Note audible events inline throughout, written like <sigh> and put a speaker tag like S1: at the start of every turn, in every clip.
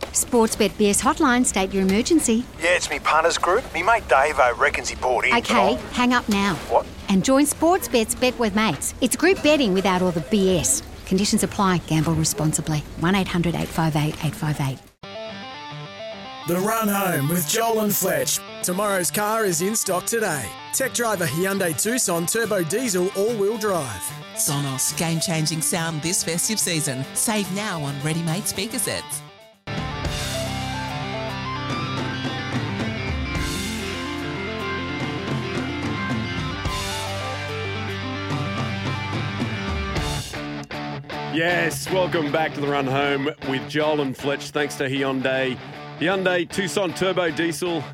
S1: Sportsbet BS hotline, state your emergency.
S2: Yeah, it's me punters group. Me mate Davo reckons he bought in.
S1: Okay, hang up now.
S2: What?
S1: And join Sportsbet's Bet with Mates. It's group betting without all the BS. Conditions apply. Gamble responsibly. 1 800 858 858.
S3: The Run Home with Joel and Fletch. Tomorrow's car is in stock today. Tech driver Hyundai Tucson Turbo Diesel All-Wheel Drive.
S4: Sonos, game changing sound this festive season. Save now on ready made speaker sets.
S5: Yes, welcome back to the run home with Joel and Fletch. Thanks to Hyundai. Hyundai Tucson Turbo Diesel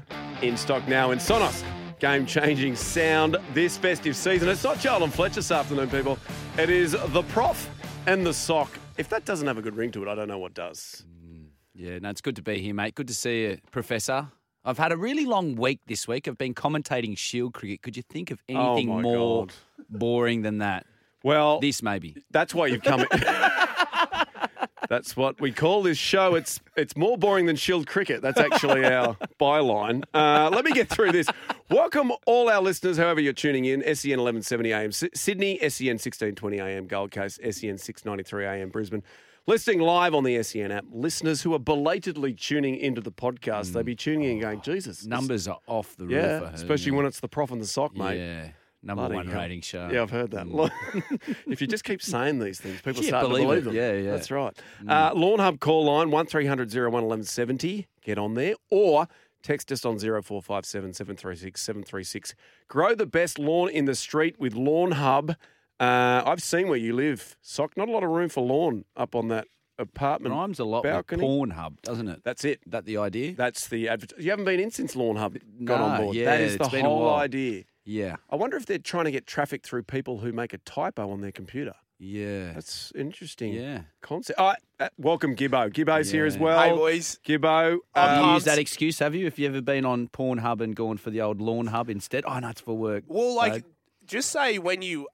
S5: in stock now in Sonos. Game changing sound this festive season. It's not Joel and Fletch this afternoon, people. It is the prof and the sock. If that doesn't have a good ring to it, I don't know what does.
S6: Mm, yeah, no, it's good to be here, mate. Good to see you, Professor. I've had a really long week this week. I've been commentating Shield cricket. Could you think of oh, anything
S5: Oh
S6: more
S5: God.
S6: boring than that?
S5: Well,
S6: This maybe.
S5: That's why you've come. <laughs> That's what we call this show. It's it's more boring than Shield cricket. That's actually our byline. Uh, let me get through this. Welcome all our listeners, however you're tuning in. SEN 1170 AM S- Sydney, SEN 1620 AM Gold Coast, SEN 693 AM Brisbane. Listening live on the SEN app. Listeners who are belatedly tuning into the podcast, they'd be tuning in and going, Jesus.
S6: Numbers are off the roof.
S5: Yeah,
S6: heard,
S5: especially when it's the prof and the sock, mate.
S6: Yeah, number
S5: Bloody
S6: one
S5: hell.
S6: rating show.
S5: Yeah, I've heard that. Look, <laughs> <laughs> if you just keep saying these things, people
S6: Yeah,
S5: start to
S6: believe
S5: believe
S6: it.
S5: them.
S6: Yeah, yeah.
S5: That's right. Uh, Lawn Hub call line, 1300 01 1170. Get on there. Or text us on 0457 736 736. Grow the best lawn in the street with Lawn Hub. Uh, I've seen where you live, Sock. Not a lot of room for lawn up on that apartment.
S6: Rhymes a lot
S5: balcony.
S6: with Pornhub, doesn't it?
S5: That's it.
S6: that the idea?
S5: That's the advert. You haven't been in since Lawn Hub got on board.
S6: yeah,
S5: that is the
S6: it's been a
S5: whole idea.
S6: Yeah,
S5: I wonder if they're trying to get traffic through people who make a typo on their computer.
S6: yeah.
S5: That's interesting.
S6: Yeah.
S5: Concept. All right, uh, welcome, Gibbo. Gibbo's here as well.
S7: Hey, boys.
S5: Gibbo.
S6: Have you
S5: uh,
S6: used that excuse, have you? If you ever been on Pornhub and gone for the old Lawn Hub instead? Oh, no, it's for work.
S7: Well, like,
S6: Dad.
S7: just say when you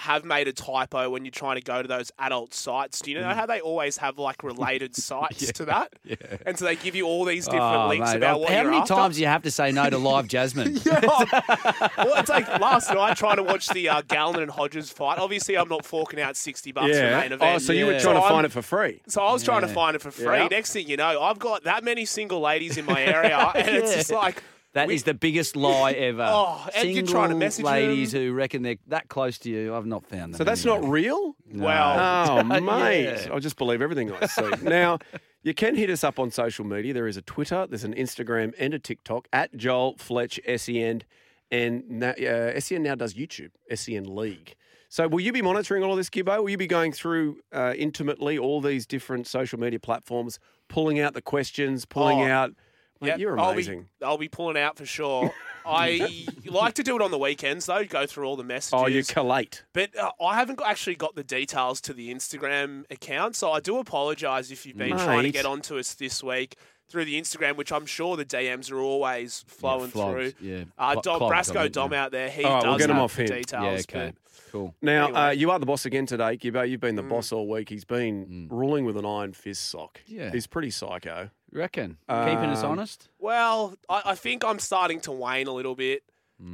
S7: have made a typo when you're trying to go to those adult sites, do you know how they always have like related <laughs> sites to that?
S6: Yeah.
S7: And so they give you all these different
S6: Oh,
S7: links
S6: mate,
S7: about what
S6: How many
S7: after.
S6: times do you have to say no to live Jasmine? <laughs> <laughs>
S7: well, it's like last night trying to watch the uh, Gallen and Hodges fight. Obviously, I'm not forking out 60 bucks for
S5: yeah.
S7: main event.
S5: Oh, so you were
S6: Yeah.
S5: trying to
S7: So I'm-
S5: find it for free.
S7: So I was trying to find it for free.
S5: Yeah.
S7: Next thing you know, I've got that many single ladies in my area, and it's just like
S6: That is
S7: we-
S6: the biggest lie <laughs> ever.
S7: Oh, and you're
S6: Single
S7: trying to message
S6: ladies
S7: them.
S6: who reckon they're that close to you. I've not found them.
S5: So that's
S6: anyway.
S5: not real?
S6: No.
S7: Well, <laughs>
S5: Oh, mate.
S6: Yeah.
S5: I just believe everything I see. <laughs> now, you can hit us up on social media. There is a Twitter, there's an Instagram, and a TikTok at Joel Fletch SEN. And na- uh, SEN now does YouTube, SEN League. So, will you be monitoring all of this, Gibbo? Will you be going through uh, intimately all these different social media platforms, pulling out the questions, pulling
S7: Oh,
S5: out? Mate,
S7: Yep,
S5: you're
S7: I'll
S5: amazing.
S7: be, I'll be pulling out for sure. I <laughs> like to do it on the weekends though. Go through all the messages.
S5: oh, you collate.
S7: but uh, I haven't actually got the details to the Instagram account, so I do apologise if you've been trying to get onto us this week through the Instagram, which I'm sure the DMs are always flowing
S6: flogged,
S7: through.
S6: yeah.
S7: Uh, Dom,
S6: clogged,
S7: Brasco
S6: think,
S7: Dom
S6: yeah.
S7: out there, he
S5: All right,
S7: does
S5: we'll get him
S7: have
S5: off
S7: the
S5: him.
S7: details.
S6: Yeah, okay. Cool.
S5: Now,
S7: Anyway.
S5: uh, you are the boss again today, Gibbo. You've been the
S7: Mm.
S5: boss all week. He's been ruling with an iron fist sock.
S6: Yeah.
S5: He's pretty psycho.
S6: Reckon? Keeping us
S5: Um,
S6: honest?
S7: Well, I, I think I'm starting to wane a little bit.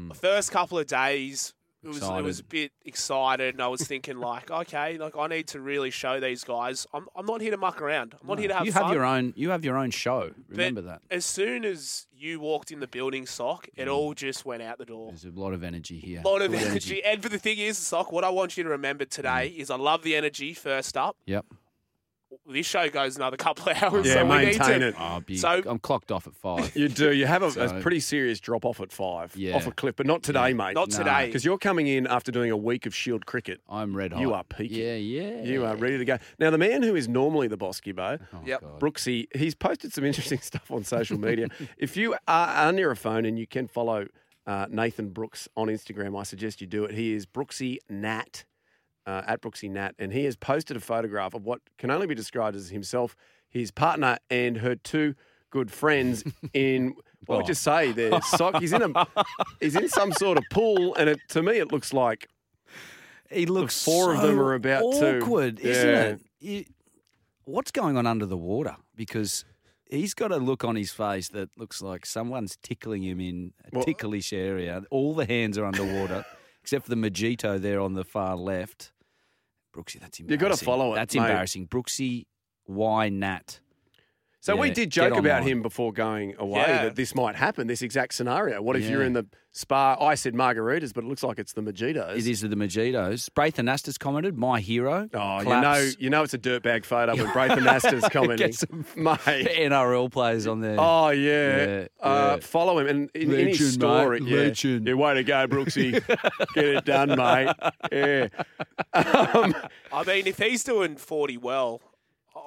S7: The first couple of days, it was it was a bit excited, and I was thinking like, okay, like I need to really show these guys. I'm, I'm not here to muck around. I'm not here to have
S6: you
S7: fun.
S6: have your own. You have your own show.
S7: But
S6: Remember that.
S7: As soon as you walked in the building, sock, it all just went out the door.
S6: There's a lot of energy here.
S7: A lot of
S6: Good
S7: energy. And but the thing is, sock, what I want you to remember today mm. is I love the energy. First up,
S6: Yep.
S7: This show goes another couple of <laughs> hours.
S5: Yeah,
S7: so we need
S5: maintain
S7: to,
S5: it.
S6: Oh, big.
S7: So-
S6: I'm clocked off at five.
S5: You do. You have a, a pretty serious drop off at five,
S6: Yeah.
S5: off a cliff, but not today, mate.
S7: Not
S6: No.
S7: today.
S5: because you're coming in after doing a week of Shield cricket.
S6: I'm red hot.
S5: You are peaking.
S6: Yeah, yeah.
S5: You are ready to go. Now, the man who is normally the boss, Gibbo,
S6: Oh,
S7: Yep.
S5: Brooksy, he's posted some interesting <laughs> stuff on social media. <laughs> if you are on your phone and you can follow uh, Nathan Brooks on Instagram, I suggest you do it. He is Brooksy Nat, uh, at Brooksy Nat, and he has posted a photograph of what can only be described as himself, his partner, and her two good friends <laughs> in. What would you say there, Sock? He's in a, he's in some sort of pool, and it, to me, it looks like
S6: He looks
S5: four of them are about to-
S6: awkward, isn't
S5: Yeah.
S6: it? You- what's going on under the water? Because he's got a look on his face that looks like someone's tickling him in a
S5: Well-
S6: ticklish area. All the hands are underwater, <laughs> except for the mojito there on the far left. Brooksy, that's embarrassing.
S5: You've gotta follow it,
S6: That's
S5: mate.
S6: embarrassing. Brooksy, why Nat?
S5: So we did joke about him before going away
S7: Yeah.
S5: that this might happen, this exact scenario. What if you're in the spa? I said margaritas, but it looks like it's the mojitos.
S6: It is the mojitos. Braith Anasta's commented, my hero.
S5: Oh, you know, you know, it's a dirtbag photo when <laughs> Braith Anasta's commenting, <laughs>
S6: Get some
S5: mate. <laughs>
S6: NRL players on there.
S5: Oh yeah,
S6: Yeah,
S5: Uh,
S6: yeah.
S5: follow him and in, in his story.
S6: mate,
S5: yeah.
S6: legend.
S5: Yeah, way to go, Brooksy. Get it done, mate. Yeah. Um,
S7: I mean, if he's doing 40 well,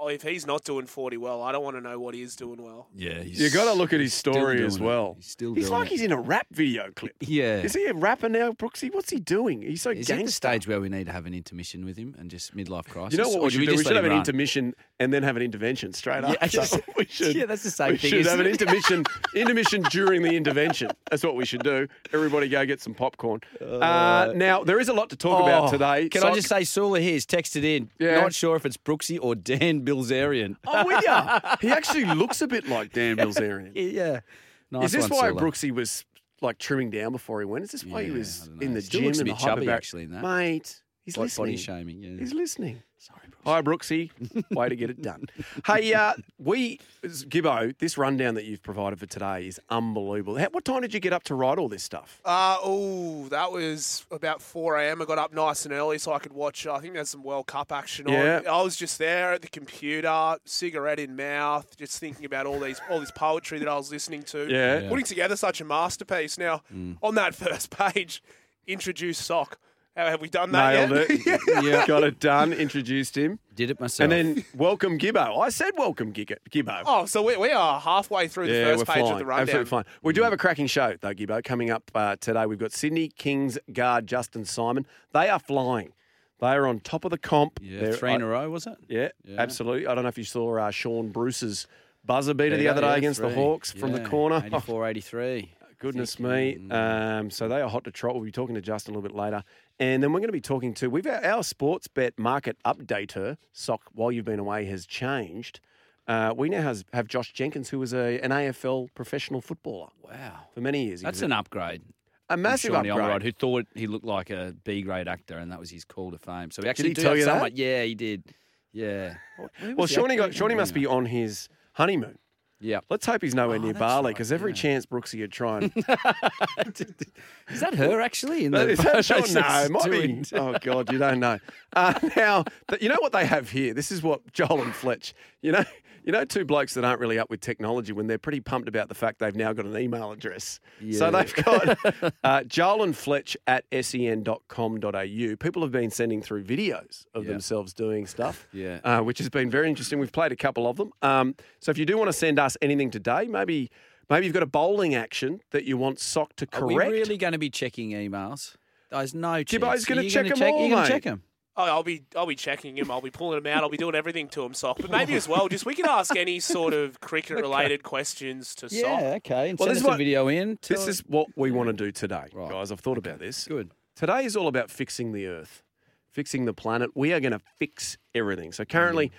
S7: if he's not doing 40 well, I don't want to know what he is doing well.
S6: Yeah, he's
S5: you got to look at his story
S6: doing
S5: as
S6: it.
S5: well.
S6: He's still
S5: He's like
S6: it.
S5: he's in a rap video clip.
S6: Yeah.
S5: Is he a rapper now, Brooksy? What's he doing? He's so
S6: Is he at the stage where we need to have an intermission with him and just midlife crisis?
S5: You know what we
S6: do
S5: should do? We should have an
S6: run?
S5: intermission and then have an intervention straight
S6: Yeah,
S5: after.
S6: just- <laughs>
S5: we should.
S6: yeah, that's the same
S5: we
S6: thing, We
S5: should have
S6: isn't
S5: an intermission, intermission during the intervention. That's what we should do. Everybody go get some popcorn. Uh, now there is a lot to talk about
S6: Oh,
S5: today.
S6: Can I
S5: Sock-
S6: just say, Sula here's texted in.
S5: Yeah.
S6: Not sure if it's Brooksy or Dan Bilzerian. <laughs>
S5: Oh, with ya. He actually looks a bit like Dan Bilzerian.
S6: yeah. Nice
S5: is this
S6: one,
S5: why
S6: Sula.
S5: Brooksy was like trimming down before he went? Is this why he
S6: Yeah,
S5: was
S6: don't
S5: in the
S6: Still
S5: gym
S6: looks a
S5: and
S6: bit
S5: the
S6: chubby,
S5: hyperbar-
S6: actually, in that.
S5: Mate, he's
S6: Body-
S5: listening.
S6: Body shaming, yeah.
S5: He's listening.
S6: Sorry, Brooksy.
S5: Hi, Brooksy. <laughs> Way to get it done. hey, uh, we, Gibbo, this rundown that you've provided for today is unbelievable. How, what time did you get up to write all this stuff?
S7: Uh, oh, that was about 4 a.m. I got up nice and early so I could watch. I think there's some World Cup action
S5: Yeah.
S7: on. I was just there at the computer, cigarette in mouth, just thinking about all these all this poetry that I was listening to.
S5: Yeah. Yeah.
S7: Putting together such a masterpiece. Now, on that <laughs> first page, introduce Sock. How have we done that
S5: Nailed
S7: yet?
S5: it. <laughs> yeah. Got it done. Introduced him.
S6: Did it myself.
S5: And then welcome Gibbo. I said welcome Gibbo. Gibbo.
S7: Oh, so we, we are halfway through the first page
S5: fine.
S7: of the rundown.
S5: Absolutely fine. We do have a cracking show, though, Gibbo, coming up uh, today. We've got Sydney Kings guard Justin Simon. They are flying. They are on top of the comp.
S6: yeah,
S5: They're-
S6: three in
S5: I-
S6: a row, was it?
S5: Yeah,
S6: Yeah.
S5: absolutely. I don't know if you saw uh, Shaun Bruce's buzzer beater the other day
S6: yeah,
S5: against the
S6: three.
S5: Hawks from the
S6: Yeah,
S5: corner. <laughs>
S6: 84 83.
S5: Goodness me.
S6: mm.
S5: Um, so they are hot to trot. We'll be talking to Justin a little bit later. And then we're going to be talking to, we've our sports bet market updater, Sock, while you've been away, has changed. Uh, we now has, have Josh Jenkins, who was a, an AFL professional footballer
S6: Wow.
S5: for many years. He
S6: That's
S5: was
S6: an upgrade.
S5: a, a massive
S6: Shawnee
S5: upgrade.
S6: Almirad, who thought he looked like a B grade actor, and that was his call to fame. So we actually
S5: he tell you that?
S6: Yeah, he did. Yeah.
S5: Well, Shawnee, got, Shawnee must be on his honeymoon.
S6: Yeah.
S5: Let's hope he's nowhere
S6: Oh,
S5: near
S6: that's
S5: Bali
S6: right,
S5: because every
S6: yeah.
S5: chance Brooksy would try and <laughs>
S6: Is that her actually? In the
S5: Is that No, it might be. Oh God, you don't know. Uh, now, th- you know what they have here. This is what Joel and Fletch. You know, you know, two blokes that aren't really up with technology when they're pretty pumped about the fact they've now got an email address. So they've got <laughs> uh, Joel and Fletch at sen.com.au. People have been sending through videos of
S6: Yeah.
S5: themselves doing stuff.
S6: Yeah.
S5: uh, which has been very interesting. We've played a couple of them. Um, so if you do want to send us anything today, maybe. Maybe you've got a bowling action that you want Sock to correct.
S6: Are we really going to be checking emails? There's no chance.
S5: Gibbo's
S6: Are you
S5: check 'em
S6: check,
S5: all,
S6: You're going
S5: mate.
S6: to check them.
S7: Oh, I'll be I'll be checking him. I'll be pulling him out. I'll be doing everything to him, Sock. But maybe as well, just we can ask any sort of cricket related questions to Sock.
S6: Yeah, okay. And
S5: Well,
S6: send
S5: this
S6: us
S5: is
S6: a video in.
S5: This
S6: Tell-
S5: is what we want to do today,
S6: Right.
S5: guys. I've thought about this.
S6: good.
S5: Today is all about fixing the earth, fixing the planet. We are going to fix everything. So currently, mm-hmm.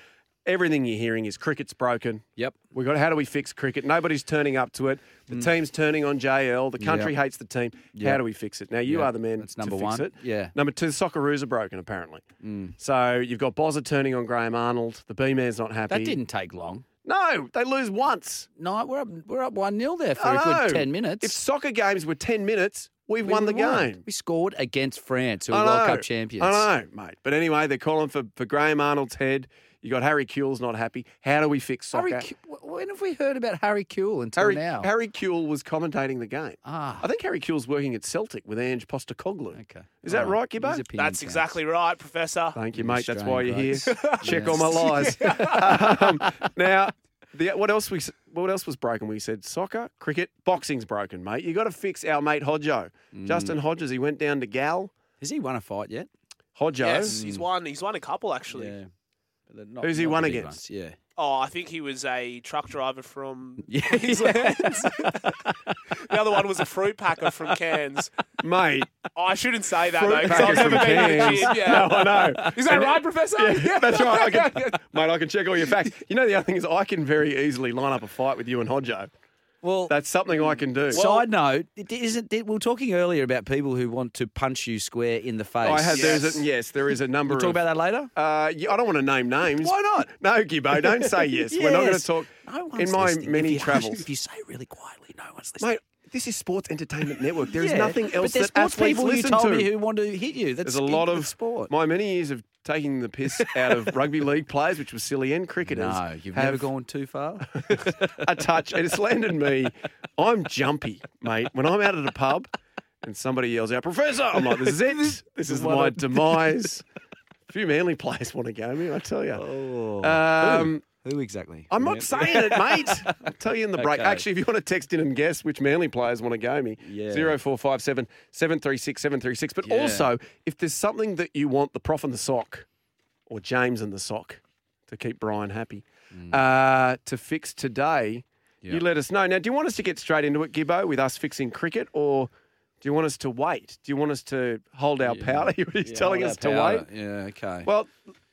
S5: Everything you're hearing is cricket's broken.
S6: Yep.
S5: We got how do we fix cricket? Nobody's turning up to it. The mm. team's turning on JL. The country
S6: Yep.
S5: hates the team. How do we fix it? Now you
S6: Yep.
S5: are the man
S6: That's
S5: to fix
S6: one.
S5: it.
S6: Yeah.
S5: Number two, the Socceroos are broken apparently. Mm. So you've got Bozza turning on Graham Arnold. The B man's not happy.
S6: That didn't take long.
S5: No, they lose once.
S6: No, we're up. We're up one 0 there for
S5: I
S6: a
S5: know.
S6: good ten minutes.
S5: If soccer games were ten minutes, we've
S6: We
S5: won the
S6: won.
S5: game.
S6: We scored against France, who are World. Cup champions.
S5: I know, mate. But anyway, they're calling for, for Graham Arnold's head. You got Harry Kewell's not happy. How do we fix soccer?
S6: Harry, Ku- when have we heard about Harry Kewell until
S5: Harry,
S6: now?
S5: Harry Kewell was commentating the game.
S6: Ah.
S5: I think Harry Kewell's working at Celtic with Ange Postecoglou.
S6: Okay.
S5: Is that right, Gibbo?
S7: That's
S6: counts.
S7: exactly right, Professor.
S5: Thank you, mate. That's why you're here. <laughs> Check
S6: Yes.
S5: all my lies. <laughs> um, now, the, what else we what else was broken? We said soccer, cricket, boxing's broken, mate. You got to fix our mate Hodjo,
S6: Mm.
S5: Justin Hodges. He went down to Gal.
S6: Has he won a fight yet?
S5: Hodjo.
S7: Yes, he's won. He's won a couple actually.
S6: Yeah. But they're not-
S5: Who's he
S6: not
S5: won against?
S6: ones. Yeah.
S7: Oh, I think he was a truck driver from <laughs>
S6: Yeah.
S7: Queensland. the other one was a fruit packer from Cairns.
S5: mate.
S7: Oh, I shouldn't say that
S5: Fruit
S7: though, because I've never
S5: from
S7: been to the gym. Yeah.
S5: No, I know.
S7: Is that
S5: And-
S7: right, Professor?
S5: Yeah, that's <laughs> right. I can, mate, I can check all your facts. You know, the other thing is I can very easily line up a fight with you and Hodjo.
S6: Well,
S5: That's something I can do.
S6: side note, it isn't. It, we were talking earlier about people who want to punch you square in the face.
S5: I have. There's
S7: Yes.
S5: a, yes, there is a <laughs> number.
S6: We'll talk
S5: of,
S6: about that later.
S5: Uh, yeah, I don't want to name names.
S6: Why not? <laughs>
S5: No, Gibbo, don't say yes. We're not going to talk.
S6: No one's
S5: in my
S6: listening.
S5: many
S6: if you, <laughs>
S5: travels,
S6: If you say it really quietly, no one's listening.
S5: mate, this is Sports Entertainment <laughs> Network. There is
S6: Yeah,
S5: nothing else
S6: but
S5: that
S6: sports
S5: athletes
S6: people you
S5: listen
S6: told
S5: to.
S6: me who want to hit you. That's
S5: There's a lot of
S6: sport.
S5: My many years of taking the piss <laughs> out of rugby league players, which was silly, and cricketers.
S6: no, you've
S5: have
S6: never gone too far. <laughs>
S5: a touch. And it's landed me. I'm jumpy, mate. When I'm out at a pub and somebody yells out, Professor, I'm like, this is it. This is my demise. A few manly players want to go me, I tell you.
S6: Oh.
S5: Um,
S6: who? Exactly?
S5: I'm not saying it, mate. <laughs> I'll tell you in the break.
S6: Okay.
S5: Actually, if you want to text in and guess which manly players want to go me,
S6: Yeah.
S5: 0457 736 736. But
S6: Yeah.
S5: also, if there's something that you want the prof and the sock, or James and the sock, to keep Brian happy, uh, to fix today, you
S6: Mm.
S5: Let us know. Now, do you want us to get straight into it, Gibbo, with us fixing cricket, or do you want us to wait? Do you want us to hold our powder? <laughs> He's
S6: Yeah,
S5: telling us to wait.
S6: Yeah, okay.
S5: Well,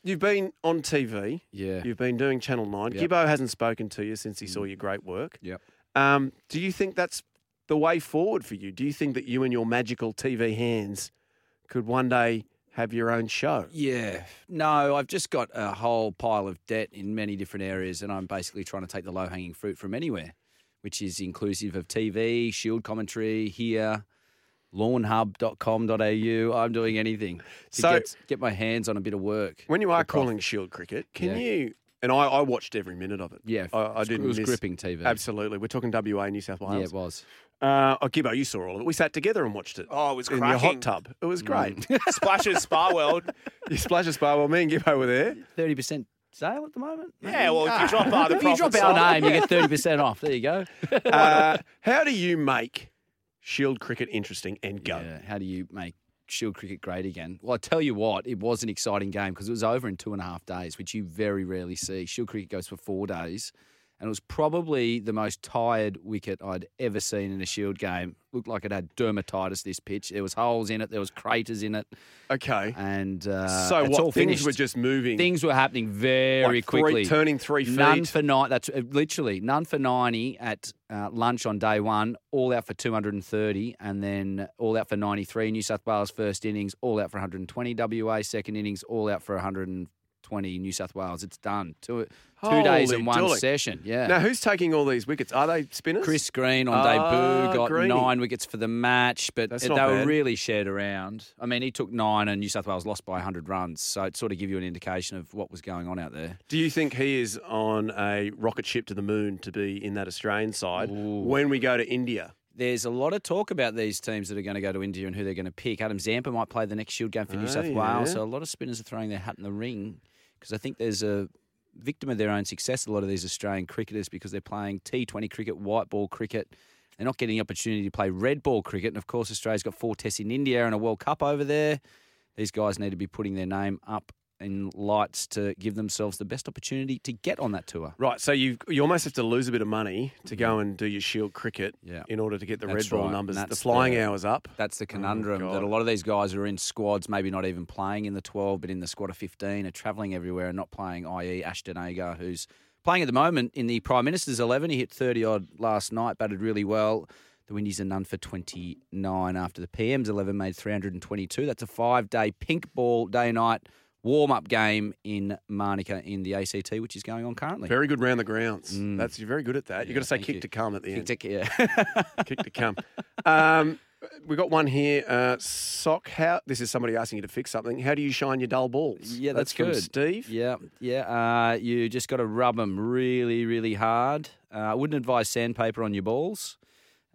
S5: you've been on TV.
S6: yeah.
S5: You've been doing Channel 9.
S6: Yep.
S5: Gibbo hasn't spoken to you since he saw your great work.
S6: Yep.
S5: Um, do you think that's the way forward for you? Do you think that you and your magical TV hands could one day have your own show?
S6: Yeah. No, I've just got a whole pile of debt in many different areas, and I'm basically trying to take the low hanging fruit from anywhere, which is inclusive of TV, Shield commentary here, lawnhub.com.au. I'm doing anything to
S5: So-
S6: get, get my hands on a bit of work.
S5: When you are calling Shield cricket, can
S6: Yeah.
S5: you? And I, I watched every minute of it.
S6: Yeah,
S5: I, I
S6: it
S5: didn't.
S6: was
S5: miss-
S6: gripping TV.
S5: Absolutely. We're talking WA, New South Wales.
S6: Yeah, it was.
S5: Uh, oh, Gibbo, you saw all of it. We sat together and watched it.
S7: Oh, it was
S5: in your hot tub. It was great. <laughs>
S7: Splashes Spa World. <laughs>
S5: you splash a spa. World. me and Gibbo were there.
S6: 30% sale at the moment?
S7: Yeah, well, if you drop uh, the
S6: If you drop our name, you get 30% off. There you go. <laughs>
S5: Uh, how do you make Shield cricket interesting and go?
S6: Yeah. How do you make Shield cricket great again? Well, I tell you what, it was an exciting game because it was over in two and a half days, which you very rarely see. Shield cricket goes for four days, and it was probably the most tired wicket I'd ever seen in a Shield game. Looked like it had dermatitis. This pitch, there was holes in it, there was craters in it,
S5: Okay.
S6: and uh,
S5: so what?
S6: all
S5: Things
S6: finished.
S5: were just moving.
S6: Things were happening very
S5: Like three-
S6: quickly.
S5: turning three feet.
S6: None for nine. That's uh, literally none for ninety at uh, lunch on day one. All out for two hundred and thirty, and then all out for ninety three. New South Wales first innings, all out for one hundred and twenty. WA second innings, all out for one hundred and twenty. New South Wales. It's done. Two two days in one session. Yeah.
S5: Now, who's taking all these wickets? Are they spinners?
S6: Chris Green on
S5: Ah,
S6: debut got
S5: Greenie.
S6: nine wickets for the match, but
S5: That's
S6: they were really shared around. I mean, he took nine, and New South Wales lost by 100 runs, so it sort of give you an indication of what was going on out there.
S5: Do you think he is on a rocket ship to the moon to be in that Australian side when we go to India?
S6: There's a lot of talk about these teams that are going to go to India and who they're going to pick. Adam Zampa might play the next Shield game for New
S5: Oh,
S6: South
S5: yeah.
S6: Wales, so a lot of spinners are throwing their hat in the ring because I think there's a victim of their own success. A lot of these Australian cricketers because they're playing T20 cricket, white ball cricket. They're not getting the opportunity to play red ball cricket, and of course, Australia's got four tests in India and a World Cup over there. These guys need to be putting their name up in lights to give themselves the best opportunity to get on that tour.
S5: Right, so you you almost have to lose a bit of money to go mm-hmm. and do your Shield cricket
S6: Yeah.
S5: in order to get the
S6: That's
S5: red ball
S6: right,
S5: numbers. The flying
S6: the-
S5: hours up.
S6: That's the oh, conundrum
S5: God.
S6: that a lot of these guys who are in squads, maybe not even playing in the 12, but in the squad of 15, are travelling everywhere and not playing, i.e., Ashton Agar, who's playing at the moment in the Prime Minister's 11. He hit 30 odd last night, batted really well. The Windies are none for 29 after the PM's 11 made 322. That's a five day pink ball day and night warm up game in Manuka in the ACT, which is going on currently.
S5: Very good round the grounds.
S6: Mm.
S5: That's you're very good at that. You've got to say kick
S6: you.
S5: to come at the end.
S6: Kick to- yeah.
S5: kick to come. Um, we got one here. Uh, sock. How? This is somebody asking you to fix something. How do you shine your dull balls?
S6: Yeah, that's,
S5: from
S6: good.
S5: Steve.
S6: Yeah, yeah. Uh, you just got to rub them really, really hard. Uh, I wouldn't advise sandpaper on your balls.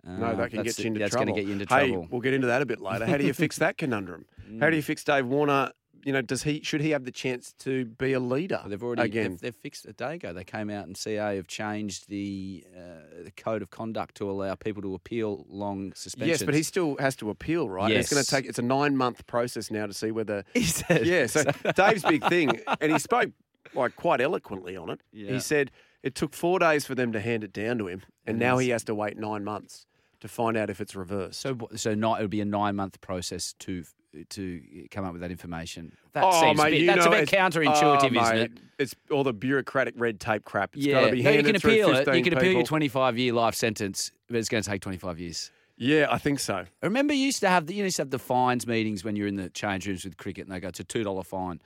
S6: Uh,
S5: No, that can
S6: that's
S5: get you into
S6: that's
S5: trouble.
S6: going to get you into
S5: hey,
S6: trouble.
S5: we'll get into that a bit later. How do you fix that conundrum? <laughs> How do you fix Dave Warner? You know, does he should he have the chance to be a leader?
S6: They've already
S5: again.
S6: They've, they've fixed it a day ago. They came out and CA have changed the uh, the code of conduct to allow people to appeal long suspensions.
S5: Yes, but he still has to appeal, right? And It's going to take. It's a nine month process now to see whether. <laughs>
S6: He said-
S5: Yeah. So <laughs> Dave's big thing, and he spoke like quite eloquently on it.
S6: Yeah.
S5: He said it took four days for them to hand it down to him, and now he has to wait nine months to find out if it's reversed.
S6: So, so not, it would be a nine month process to to come up with that information. That
S5: oh,
S6: seems
S5: mate,
S6: a bit, that's
S5: know,
S6: a bit counterintuitive,
S5: oh,
S6: isn't
S5: mate,
S6: it?
S5: It's all the bureaucratic red tape crap. It's
S6: yeah,
S5: got to be
S6: no, you can appeal it. You can appeal your 25 year life sentence, but it's going to take 25 years.
S5: Yeah, I think so.
S6: I remember you used to have the, you used to have the fines meetings when you're in the change rooms with cricket, and they go, it's a two dollar fine,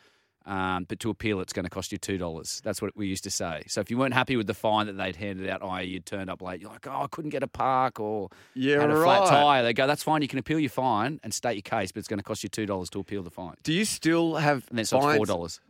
S6: um, but to appeal, it's going to cost you two dollars. That's what we used to say. So if you weren't happy with the fine that they'd handed out, i.e., you turned up late, you're like, oh, I couldn't get a park or
S5: Yeah,
S6: had a flat tire. They go, that's fine. You can appeal your fine and state your case, but it's going to cost you two dollars to appeal the fine.
S5: Do you still have
S6: And then so it's
S5: fines?
S6: four dollars.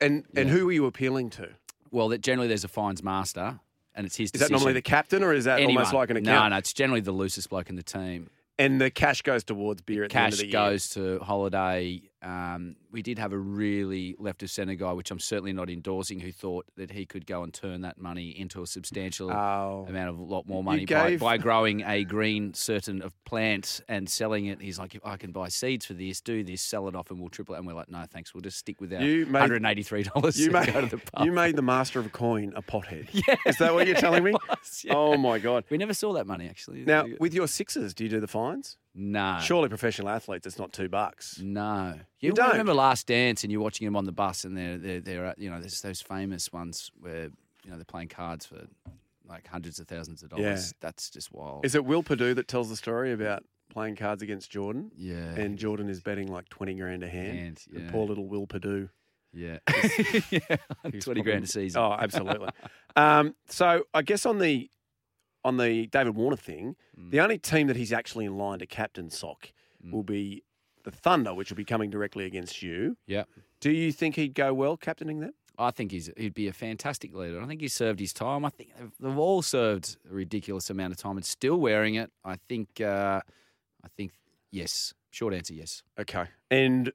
S5: And and
S6: Yeah.
S5: who are you appealing to?
S6: Well, that generally there's a fines master, and it's his. Decision.
S5: Is that normally the captain, or is that
S6: Anyone.
S5: almost like an account?
S6: no, no, it's generally the loosest bloke in the team.
S5: And the cash goes towards beer at the end
S6: Cash
S5: of the year.
S6: goes to holiday. Um, we did have a really left of centre guy, which I'm certainly not endorsing, who thought that he could go and turn that money into a substantial
S5: Oh.
S6: amount of a lot more money by, by growing a green certain of plants and selling it. He's like, If I can buy seeds for this, do this, sell it off, and we'll triple it. And we're like, no, thanks. We'll just stick with our
S5: You made-
S6: $183
S5: You made,
S6: go to the pub.
S5: you made the master of coin a pothead. <laughs> Yeah. Is that what you're telling me? <laughs>
S6: was, yeah.
S5: Oh, my God.
S6: we never saw that money, actually.
S5: Now, with your sixes, do you do the fines?
S6: No.
S5: Surely professional athletes, it's not two bucks.
S6: No,
S5: You
S6: you,
S5: don't?
S6: remember Last Dance, and you're watching them on the bus, and they're they're, they're you know there's those famous ones where you know they're playing cards for like hundreds of thousands of dollars.
S5: Yeah.
S6: That's just wild.
S5: Is it Will Perdue that tells the story about playing cards against Jordan?
S6: yeah,
S5: And Jordan is betting like 20 grand a hand.
S6: Yeah.
S5: poor little Will Perdue.
S6: yeah, <laughs> <laughs> yeah,
S5: He's
S6: twenty grand a season.
S5: Oh, absolutely. um, so I guess on the on the David Warner thing,
S6: Mm.
S5: the only team that he's actually in line to captain sock will be the Thunder, which will be coming directly against you.
S6: Yeah,
S5: Do you think he'd go well captaining them?
S6: I think he's he'd be a fantastic leader. I think he's served his time. I think they've, they've all served a ridiculous amount of time and still wearing it. I think. Uh, I think yes. Short answer, yes.
S5: Okay. And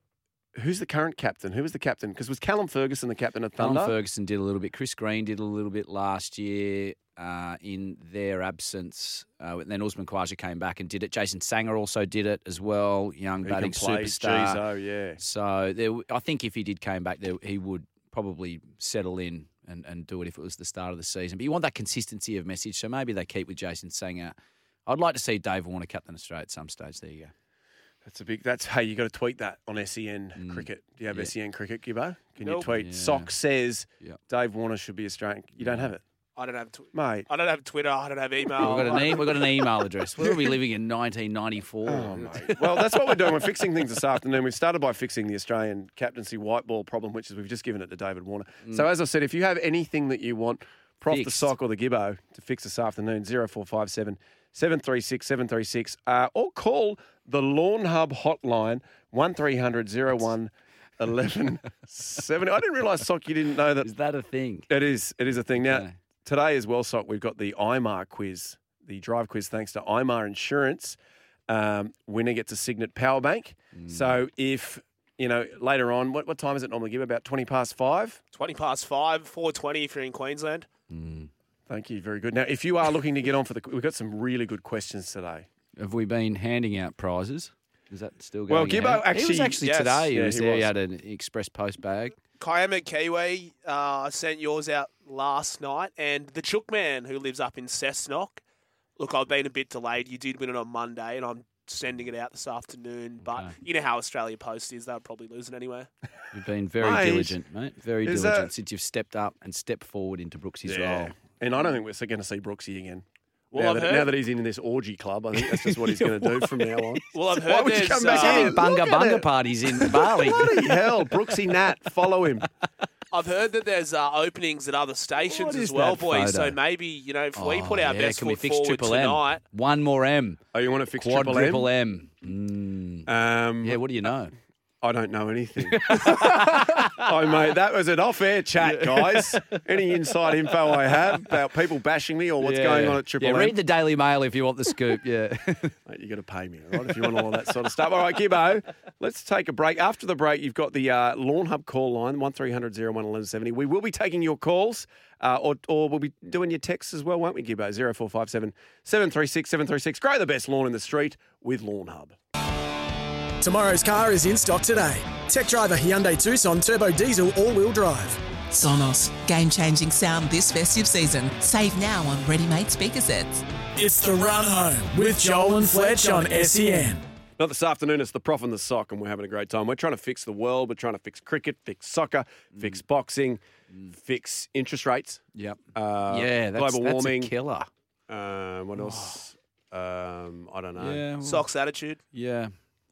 S5: who's the current captain? Who was the captain? Because was Callum Ferguson the captain of Thunder?
S6: Callum Ferguson did a little bit. Chris Green did a little bit last year uh, in their absence. Uh, then Usman Khawaja came back and did it. Jason Sangha also did it as well. Young
S5: Who
S6: batting superstar.
S5: Geez, oh, yeah.
S6: So there, I think if he did came back, there, he would probably settle in and, and do it if it was the start of the season. But you want that consistency of message. So maybe they keep with Jason Sangha. I'd like to see Dave Warner captain Australia at some stage. There you go.
S5: That's a big. That's hey, you got to tweet that on SEN cricket. Do you have
S6: Mm. Yeah.
S5: SEN cricket, Gibbo? Can you tweet?
S6: Yeah.
S5: Sock says
S6: Yeah.
S5: Dave Warner should be Australian. You don't have it,
S7: I don't have tw-
S5: mate.
S7: I don't have Twitter. I don't have email.
S6: We've got, an e- we've got an <laughs> email address. Where are we living in 1994?
S5: Oh. Well, that's what we're doing. We're fixing things this afternoon. We've started by fixing the Australian captaincy white ball problem, which is we've just given it to David Warner. So, as I said, if you have anything that you want Prof the Sock or the Gibbo to fix this afternoon, 0457 736 736, uh, or call the Lawn Hub hotline, 1300 01 11 70. I didn't realise, Sock, you didn't know that.
S6: Is that a thing?
S5: It is. It is a thing. Now,
S6: Okay.
S5: Today as well, Sock, we've got the IMAR quiz, the drive quiz, thanks to IMAR Insurance. Um, winner gets a Cygnett power bank.
S6: Mm.
S5: So if, you know, later on, what, what time is it normally give? About 20 past five?
S7: 20 past 5, 4.20 if you're in Queensland.
S5: Thank you. Very good. Now, if you are looking to get on for the, we've got some really good questions today.
S6: Have we been handing out prizes? Is that still going?
S5: Well, Gibbo
S6: ahead? he
S5: actually-
S6: was actually
S7: yes.
S6: today. He
S5: Yeah,
S6: was
S5: he
S6: there. He had an express post bag.
S7: Kiama Kiwi uh, sent yours out last night, and the Chook Man who lives up in Cessnock. Look, I've been a bit delayed. You did win it on Monday, and I'm sending it out this afternoon. But
S6: Okay.
S7: you know how Australia Post is; they'll probably lose it anyway.
S6: You've been very
S5: Mate,
S6: diligent, mate. Very diligent
S5: that-
S6: since you've stepped up and stepped forward into Brooksy's role.
S5: And I don't think we're going to see Brooksy again.
S7: Well,
S5: now,
S7: I've
S5: that,
S7: heard-
S5: now that he's in this orgy club, I think that's just what he's going <laughs> to do from now on.
S7: Well, I've
S5: Why
S7: heard
S5: would you
S7: there's
S5: come back
S7: uh,
S6: bunga bunga
S5: it.
S6: parties in Bali. <laughs>
S5: Bloody hell, Brooksy Nat, follow him.
S7: I've heard that there's uh, openings at other stations
S6: What
S7: as
S6: is
S7: well,
S6: that
S7: boys. So
S6: photo?
S7: maybe you know if we
S6: Oh,
S7: put our
S6: yeah,
S7: best
S6: can we
S7: foot
S6: fix
S7: forward
S6: triple
S7: tonight.
S6: M? One more M.
S5: Oh, you want to fix triple M?
S6: M. Mm.
S5: Um,
S6: Yeah, what do you know?
S5: I don't know anything. <laughs> oh, mate, that was an off-air chat, guys. Any inside info I have about people bashing me or what's
S6: Yeah.
S5: going on at Triple
S6: Yeah,
S5: M?
S6: read the Daily Mail if you want the scoop. Yeah. <laughs>
S5: Mate, you got to pay me, all right, if you want all that sort of stuff. All right, Gibbo, let's take a break. After the break, you've got the uh, Lawn Hub call line, 1300 01 1170. We will be taking your calls, uh, or, or we'll be doing your texts as well, won't we, Gibbo? 0457 736 736. Grow the best lawn in the street with Lawn Hub.
S3: Tomorrow's car is in stock today. Tech driver Hyundai Tucson Turbo Diesel All-Wheel Drive.
S4: Sonos, game changing sound this festive season. Save now on ready made speaker sets.
S3: It's the run home with Joel and Fletch on SEN.
S5: Not this afternoon, it's the prof and the sock, and we're having a great time. We're trying to fix the world. We're trying to fix cricket, fix soccer, fix boxing, fix interest rates,
S6: yep.
S5: uh,
S6: yeah, that's,
S5: global
S6: that's
S5: warming.
S6: a killer.
S5: Uh, what else? Um, I don't know.
S6: Yeah. well,
S7: Socks attitude.
S6: Yeah.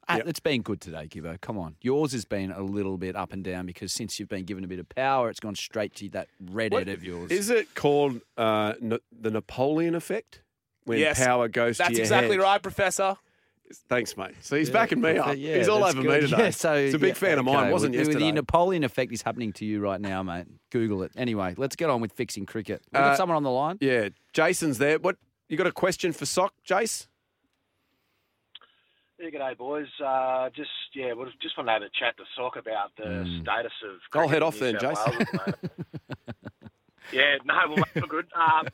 S6: Ah,
S5: Yep.
S6: It's been good today, Gibbo. Come on. Yours has been a little bit up and down because since you've been given a bit of power, it's gone straight to that red
S5: What-
S6: head of yours.
S5: Is it called uh, n- the Napoleon effect? When
S7: Yes,
S5: power goes to
S7: That's exactly
S5: head?
S7: right, Professor.
S5: Thanks, mate. So he's
S6: Yeah,
S5: backing me up.
S6: yeah,
S5: he's all over
S6: good.
S5: me today. <laughs>
S6: Yeah, so
S5: He's a big
S6: yeah,
S5: fan of mine.
S6: okay.
S5: Wasn't
S6: Well,
S5: yesterday.
S6: The Napoleon effect is happening to you right now, mate. Google it. Anyway, let's get on with fixing cricket. We've got
S5: Uh,
S6: someone on the line.
S5: yeah, Jason's there. What you got a question for Sock, Jace?
S8: Yeah, good day, boys. Uh, just yeah, we just want to have a chat to Sock about the
S6: Mm.
S8: status of.
S5: I'll head off then, Jason.
S8: Wales at the moment. <laughs> yeah, no, well, we're good. Um,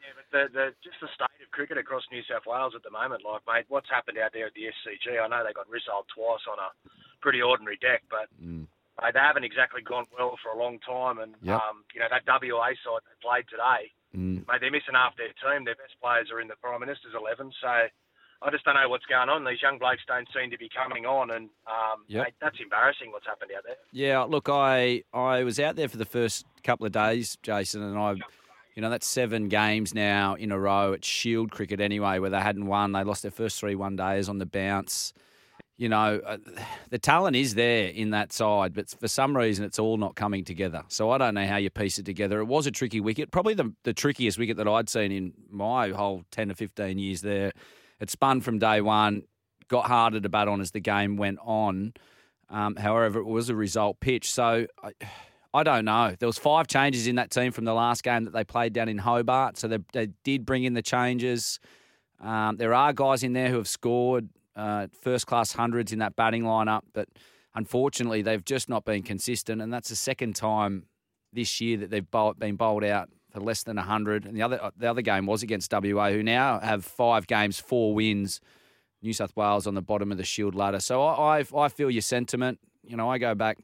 S8: yeah, but the, the just the state of cricket across New South Wales at the moment, like, mate, what's happened out there at the SCG? I know they got rissoled twice on a pretty ordinary deck, but
S6: Mm.
S8: mate, they haven't exactly gone well for a long time. And
S6: Yep.
S8: um, you know that WA side they played today,
S6: Mm.
S8: mate, they're missing half their team. Their best players are in the Prime Minister's eleven, so. I just don't know what's going on. These young blokes don't seem to be coming on, and um,
S6: Yep.
S8: mate, that's embarrassing. What's happened out there?
S6: Yeah, look, I I was out there for the first couple of days, Jason, and I, you know, that's seven games now in a row at Shield cricket anyway, where they hadn't won. They lost their first three one days on the bounce. You know, uh, the talent is there in that side, but for some reason it's all not coming together. So I don't know how you piece it together. It was a tricky wicket, probably the, the trickiest wicket that I'd seen in my whole 10 to 15 years there. It spun from day one, got harder to bat on as the game went on. Um, however, it was a result pitch. So I, I don't know. There was five changes in that team from the last game that they played down in Hobart. So they, they did bring in the changes. Um, there are guys in there who have scored uh, first class hundreds in that batting lineup, but unfortunately they've just not been consistent. And that's the second time this year that they've been bowled out less than 100. And the other the other game was against WA, who now have five games, four wins. New South Wales on the bottom of the Shield ladder. So I, I, I feel your sentiment. You know, I go back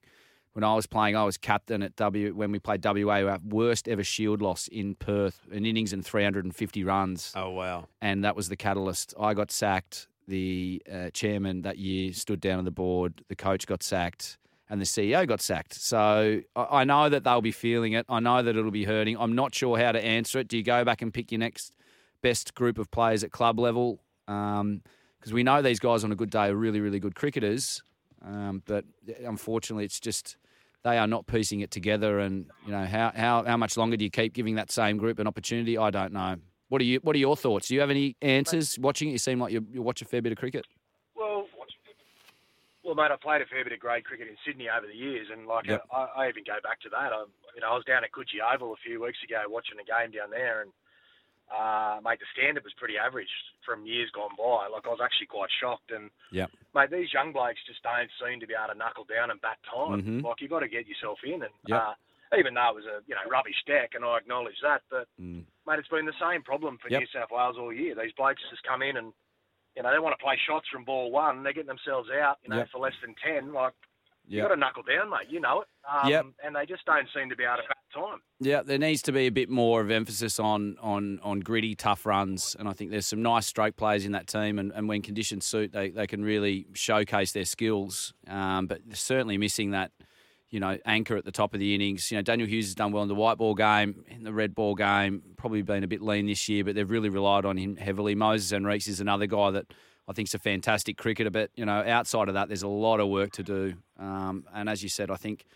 S6: when I was playing. I was captain at W when we played WA. Our worst ever Shield loss in Perth, an innings and 350 runs,
S5: Oh wow.
S6: and that was the catalyst. I got sacked. The uh, chairman that year stood down on the board. The coach got sacked, and the CEO got sacked. So I, know that they'll be feeling it. I know that it'll be hurting. I'm not sure how to answer it. Do you go back and pick your next best group of players at club level? Um, because we know these guys on a good day are really, really good cricketers. Um, but unfortunately, it's just they are not piecing it together. And you know how, how how much longer do you keep giving that same group an opportunity? I don't know. What are you What are your thoughts? Do you have any answers? Watching it, you seem like you, you watch a fair bit of cricket.
S8: Well, mate, I played a fair bit of grade cricket in Sydney over the years, and like
S6: Yep.
S8: I, I even go back to that. I, you know, I was down at Coogee Oval a few weeks ago watching a game down there, and uh, mate, the standard was pretty average from years gone by. Like I was actually quite shocked, and
S6: Yep.
S8: mate, these young blokes just don't seem to be able to knuckle down and bat time.
S6: Mhm.
S8: Like you have got to get yourself in, and
S6: Yep.
S8: uh, even though it was a you know rubbish deck, and I acknowledge that, but
S6: Mm.
S8: mate, it's been the same problem for
S6: Yep.
S8: New South Wales all year. These blokes just come in and you know they want to play shots from ball one. They're getting themselves out, you know,
S6: Yep.
S8: for less than ten. Like
S6: You've
S8: got to knuckle down, mate. You know it. Um,
S6: Yep.
S8: And they just don't seem to be able to bat time.
S6: Yeah, there needs to be a bit more of emphasis on on on gritty, tough runs, and I think there's some nice stroke players in that team, and, and when conditions suit, they, they can really showcase their skills. Um, but certainly missing that, you know, anchor at the top of the innings. You know, Daniel Hughes has done well in the white ball game, in the red ball game, probably been a bit lean this year, but they've really relied on him heavily. Moises Henriques is another guy that I think is a fantastic cricketer, but you know, outside of that, there's a lot of work to do. Um, and as you said, I think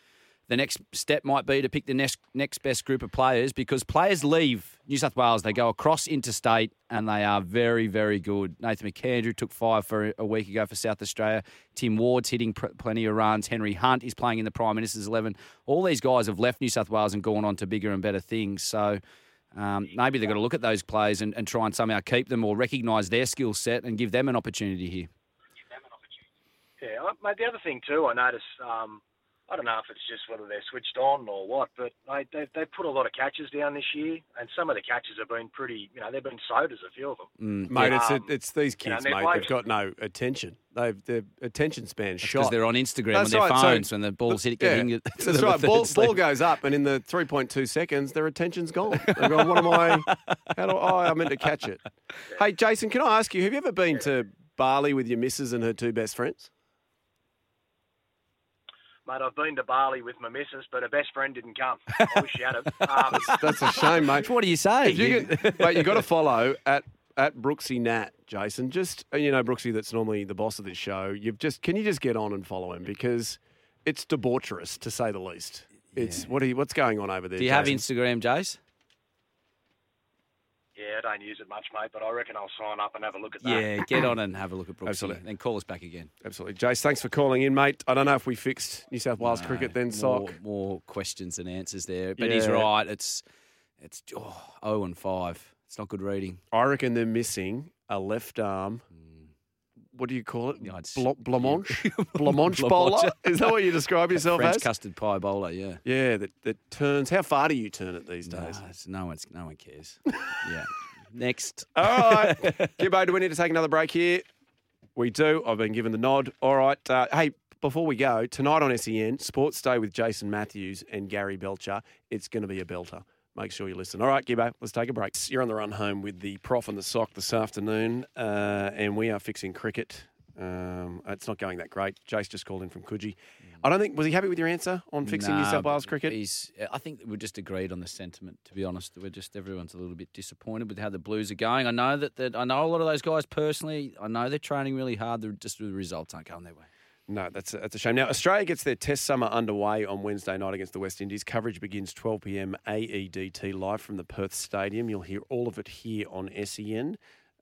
S6: the next step might be to pick the next next best group of players because players leave New South Wales, they go across interstate, and they are very, very good. Nathan McAndrew took five for a week ago for South Australia. Tim Ward's hitting pr- plenty of runs. Henry Hunt is playing in the Prime Minister's eleven. All these guys have left New South Wales and gone on to bigger and better things. So. Um, maybe they've got to look at those players and, and try and somehow keep them or recognise their skill set and give them an opportunity here.
S8: Yeah, mate. The other thing too, I noticed. Um, I don't know if it's just whether they're switched on or what, but mate, they've they've put a lot of catches down this year, and some of the catches have been pretty. You know, they've been sodas. A few of them.
S5: Mm, mate, it's
S8: Um,
S5: it's these
S8: you know,
S5: kids,
S8: and they're
S5: mate. They've got no attention. They've their attention span's
S6: Because
S5: shot.
S6: they're on Instagram
S5: That's
S6: on their
S5: right, so-
S6: phones when the ball's hit,
S5: Yeah, <laughs>
S6: getting it.
S5: that's right.
S6: at
S5: Ball,
S6: sleep.
S5: ball goes up, and in the three point two seconds, their attention's gone. They've gone. What am I? How do oh, I meant to catch it? <laughs> Hey, Jason, can I ask you? Have you ever been to Bali with your missus and her two best friends?
S8: Mate, I've been to Bali with my missus, but her best friend didn't come. <laughs> I wish she had have. Um,
S5: That's a shame, mate.
S6: What do you say?
S5: If you can, mate, you got to follow at at Brooksy Nat, Jason. Just you know, Brooksy, that's normally the boss of this show. You've just can you just get on and follow him because it's debaucherous to say the least. It's what are you, what's going on over there?
S6: Do you have Instagram, Jace?
S8: Yeah, I don't use it much, mate, but I reckon I'll sign up and have a look at that.
S6: Yeah, get on and have a look at Brooksy.
S5: Absolutely.
S6: And call us back again.
S5: Absolutely, Jace. Thanks for calling in, mate. I don't know if we fixed New South Wales
S6: No,
S5: cricket then,
S6: more,
S5: sock.
S6: more questions than answers there. But he's right. It's it's oh, 0 and 5. It's not good reading.
S5: I reckon they're missing a left arm. Hmm. What do you call it?
S6: Yeah, I'd s-
S5: blancmange, <laughs> blancmange
S6: Blancmange.
S5: bowler. Is that what you describe <laughs> yourself
S6: French
S5: as?
S6: custard pie bowler, yeah.
S5: Yeah, that, that turns. How far do you turn it these days?
S6: it's- no one's no one cares. <laughs> yeah. Next.
S5: All right. <laughs> Gibbo, do we need to take another break here? We do. I've been given the nod. All right. Uh, hey, before we go, tonight on SEN, Sports Day with Jason Matthews and Gary Belcher. It's going to be a belter. Make sure you listen. All right, Gibbo, let's take a break. You're on the run home with the prof and the sock this afternoon, uh, and we are fixing cricket. Um, it's not going that great. Jace just called in from Coogee. I don't think was he happy with your answer on fixing New
S6: Nah,
S5: South Wales cricket.
S6: He's, I think we're just agreed on the sentiment. To be honest, we're just everyone's a little bit disappointed with how the Blues are going. I know that, that I know a lot of those guys personally. I know they're training really hard. They're just the results aren't going their way.
S5: No, that's a, that's a shame. Now, Australia gets their Test summer underway on Wednesday night against the West Indies. Coverage begins 12 p.m. AEDT live from the Perth Stadium. You'll hear all of it here on SEN.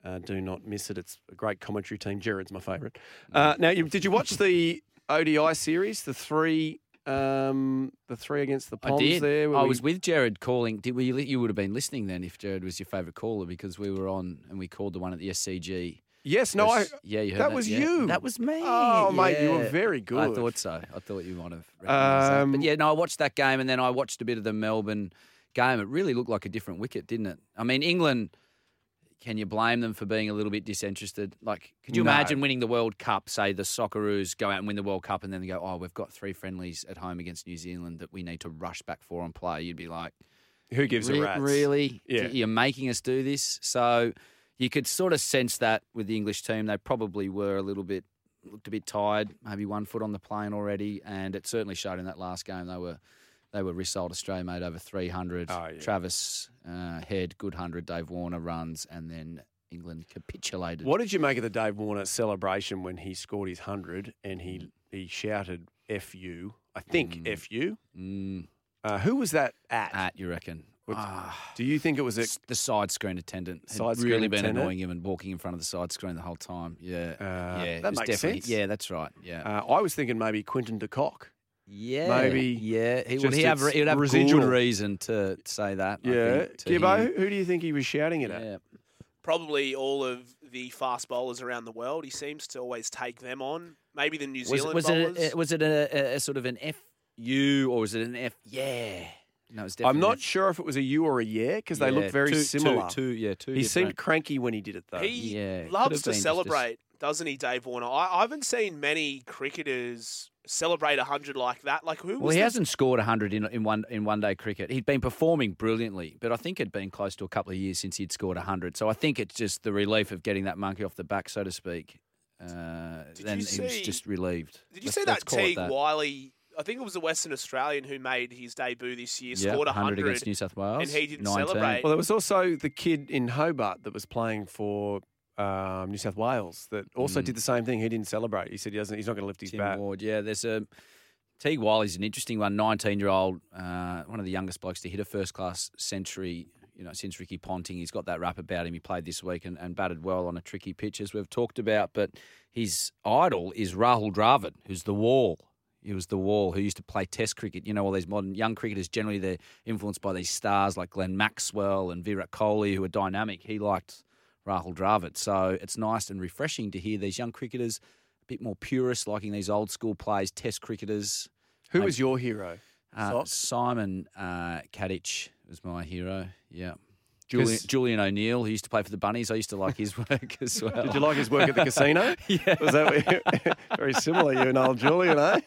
S5: Uh, do not miss it. It's a great commentary team. Jared's my favourite. Uh, now, you, did you watch the ODI series? The three, um, the three against the Poms
S6: I did.
S5: there.
S6: I
S5: we-
S6: was with Jared calling. Did we? You would have been listening then if Jared was your favourite caller because we were on and we called the one at the SCG.
S5: Yes, no, I.
S6: Yeah, you heard
S5: that
S6: that,
S5: was
S6: yeah.
S5: you.
S6: That was me.
S5: Oh, mate, you were very good.
S6: I thought so. I thought you might have.
S5: Um,
S6: But yeah, no, I watched that game and then I watched a bit of the Melbourne game. It really looked like a different wicket, didn't it? I mean, England. Can you blame them for being a little bit disinterested? Like, could you
S5: No.
S6: imagine winning the World Cup? Say the Socceroos go out and win the World Cup, and then they go, "Oh, we've got three friendlies at home against New Zealand that we need to rush back for and play." You'd be like,
S5: Who gives
S6: Re-
S5: a rat's?
S6: Really?
S5: Yeah.
S6: You're making us do this. So you could sort of sense that with the English team. They probably were a little bit, looked a bit tired, maybe one foot on the plane already. And it certainly showed in that last game. They were. They were Rissold Australia made over 300.
S5: Oh, yeah.
S6: Travis uh, Head, good 100. Dave Warner runs. And then England capitulated.
S5: What did you make of the Dave Warner celebration when he scored his hundred and he he shouted "fu"? I think "fu."
S6: Mm,
S5: Uh, who was that at?
S6: at, you reckon? Ah,
S5: Do you think it was a?
S6: the side screen attendant had
S5: Side screen
S6: really been
S5: attendant?
S6: annoying him and walking in front of the side screen the whole time. Yeah,
S5: Uh,
S6: yeah,
S5: that makes sense.
S6: Yeah, that's right. Yeah,
S5: Uh, I was thinking maybe Quinton de Kock.
S6: Yeah,
S5: Maybe
S6: Yeah, he would he have
S5: its
S6: he would have
S5: residual.
S6: good reason to say that.
S5: Yeah,
S6: think,
S5: Gibbo.
S6: him.
S5: Who do you think he was shouting it at?
S6: Yeah.
S7: Probably all of the fast bowlers around the world. He seems to always take them on. Maybe the New
S6: Was,
S7: Zealand
S6: was
S7: bowlers.
S6: it a, was it a, a, a sort of an F U or was it an F? Yeah, no, it's definitely
S5: I'm not sure if it was a you or a yeah because they
S6: yeah,
S5: look very
S6: two- two-
S5: similar.
S6: Two, yeah, two.
S5: he seemed
S6: different-
S5: cranky when he did it though.
S7: He
S6: Yeah, could
S7: loves
S6: have
S7: to
S6: been just a-
S7: celebrate, doesn't he, Dave Warner? I, I haven't seen many cricketers celebrate hundred like that. Like who?
S6: Well,
S7: was
S6: he
S7: the-
S6: hasn't scored 100 in, in one in one day cricket. He'd been performing brilliantly, but I think it'd been close to a couple of years since he'd scored 100. So I think it's just the relief of getting that monkey off the back, so to speak. Uh,
S7: Did
S6: then
S7: you
S6: he was
S7: see-
S6: just relieved.
S7: Did you
S6: Let's-
S7: see
S6: let's
S7: that
S6: call it
S7: Teague
S6: that.
S7: Wyllie? I think it was a Western Australian who made his debut this year.
S6: Yeah,
S7: scored hundred
S6: against New South Wales.
S7: and he didn't
S6: 19.
S7: celebrate.
S5: Well, there was also the kid in Hobart that was playing for um, New South Wales that also
S6: Mm.
S5: did the same thing. He didn't celebrate. He said he doesn't. He's not going to lift his
S6: Tim
S5: bat.
S6: Ward. Yeah, there's a Teague Wyllie's an interesting one, 19 year old, uh, one of the youngest blokes to hit a first class century. You know, since Ricky Ponting, he's got that rap about him. He played this week and, and batted well on a tricky pitch, as we've talked about. But his idol is Rahul Dravid, who's the wall. He was the wall who used to play Test cricket. You know, all these modern young cricketers generally they're influenced by these stars like Glenn Maxwell and Virat Kohli, who are dynamic. He liked Rahul Dravid, so it's nice and refreshing to hear these young cricketers a bit more purist, liking these old school plays, Test cricketers.
S5: Who was your hero?
S6: uh, Simon uh, Katich was my hero. Yeah. Julian, Julian O'Neill, who used to play for the Bunnies. I used to like his <laughs> work as well.
S5: Did you like his work at the casino? <laughs>
S6: yeah.
S5: Was that <laughs> very similar, you and old Julian, eh?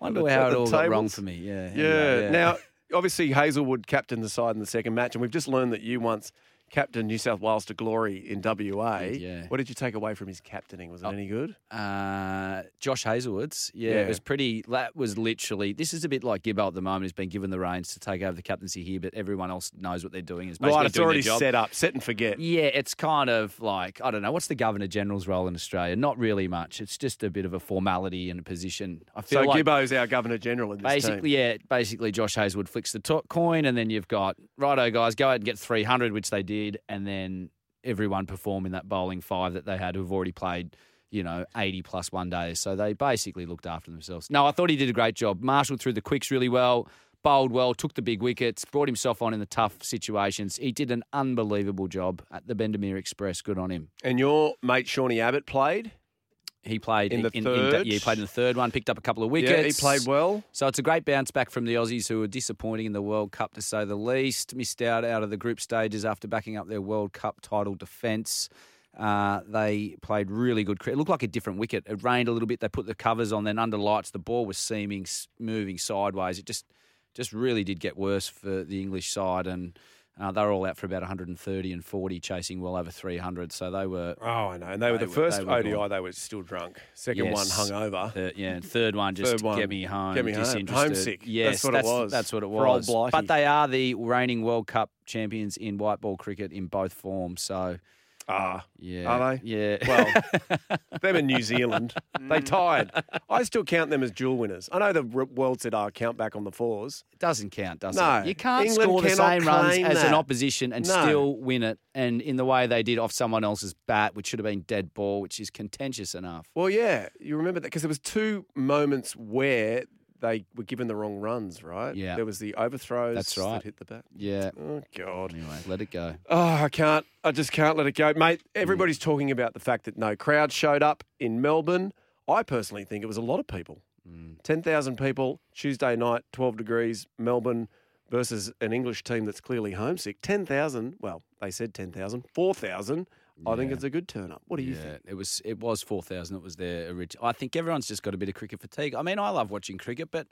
S6: Wonder
S5: the-
S6: how it all got wrong for me. Yeah.
S5: Yeah.
S6: anyway,
S5: Now, obviously, Hazlewood captained the side in the second match, and we've just learned that you once captained New South Wales to glory in WA.
S6: Yeah. Oh.
S5: What did you take away from his captaining? Was it any good?
S6: Uh, Josh Hazlewood's, yeah,
S5: Yeah.
S6: it was pretty. That was literally. This is a bit like Gibbo at the moment. He's been given the reins to take over the captaincy here, but everyone else knows what they're doing. Is basically
S5: Right, it's
S6: doing
S5: already
S6: their job.
S5: set up, set and forget.
S6: Yeah, it's kind of like I don't know what's the Governor General's role in Australia. Not really much. It's just a bit of a formality and a position. I feel
S5: So
S6: like
S5: Gibbo's our Governor General in this
S6: Basically,
S5: team.
S6: yeah. Basically, Josh Hazlewood flicks the to- coin, and then you've got righto guys go out and get three hundred, which they did, and then everyone perform in that bowling five that they had who've already played. You know, 80 plus one days. So they basically looked after themselves. No, I thought he did a great job. Marshall threw the quicks really well, bowled well, took the big wickets, brought himself on in the tough situations. He did an unbelievable job at the Bendemeer Express. Good on him.
S5: And your mate Shawnee Abbott played.
S6: He played
S5: In the
S6: in,
S5: third?
S6: yeah, he played in the third one, picked up a couple of wickets.
S5: Yeah, he played well.
S6: So it's a great bounce back from the Aussies who were disappointing in the World Cup to say the least. Missed out out of the group stages after backing up their World Cup title defence. Uh, they played really good cricket. It looked like a different wicket. It rained a little bit. They put the covers on. Then under lights, the ball was seeming moving sideways. It just, just really did get worse for the English side, and uh, they were all out for about 130 and 40, chasing well over 300. So they were.
S5: Oh, I know. And they were the first
S6: they were
S5: ODI.
S6: gone.
S5: They were still drunk. Second
S6: Yes.
S5: one hungover.
S6: Third, yeah, and third one just
S5: Third one,
S6: get me home,
S5: get me home.
S6: disinterested.
S5: Homesick.
S6: Yes,
S5: That's what it was.
S6: That's what it was. But they are the reigning World Cup champions in white ball cricket in both forms. So
S5: Ah,
S6: yeah,
S5: Are they?
S6: Yeah.
S5: Well, <laughs> them in New Zealand, they tied. I still count them as dual winners. I know the world said, "Oh, count back on the fours."
S6: it doesn't count, does
S5: No,
S6: it? You can't
S5: England
S6: score the same runs
S5: claim
S6: as
S5: that.
S6: an opposition and
S5: No.
S6: still win it. And in the way they did off someone else's bat, which should have been dead ball, which is contentious enough.
S5: Well, yeah, you remember that because there was two moments where they were given the wrong runs, right?
S6: Yeah.
S5: there was the overthrows.
S6: That's right.
S5: That hit the bat.
S6: Yeah.
S5: Oh God.
S6: Anyway, let it go.
S5: Oh, I can't. I just can't let it go, mate. Everybody's talking about the fact that no crowd showed up in Melbourne. I personally think it was a lot of people. Mm. Ten thousand people Tuesday night, twelve degrees, Melbourne versus an English team that's clearly homesick. Ten thousand. Well, they said 10,000. 4,000. I think
S6: Yeah.
S5: it's a good turn up. What do you
S6: yeah,
S5: think?
S6: it was it was four thousand. It was their original. I think everyone's just got a bit of cricket fatigue. I mean, I love watching cricket, but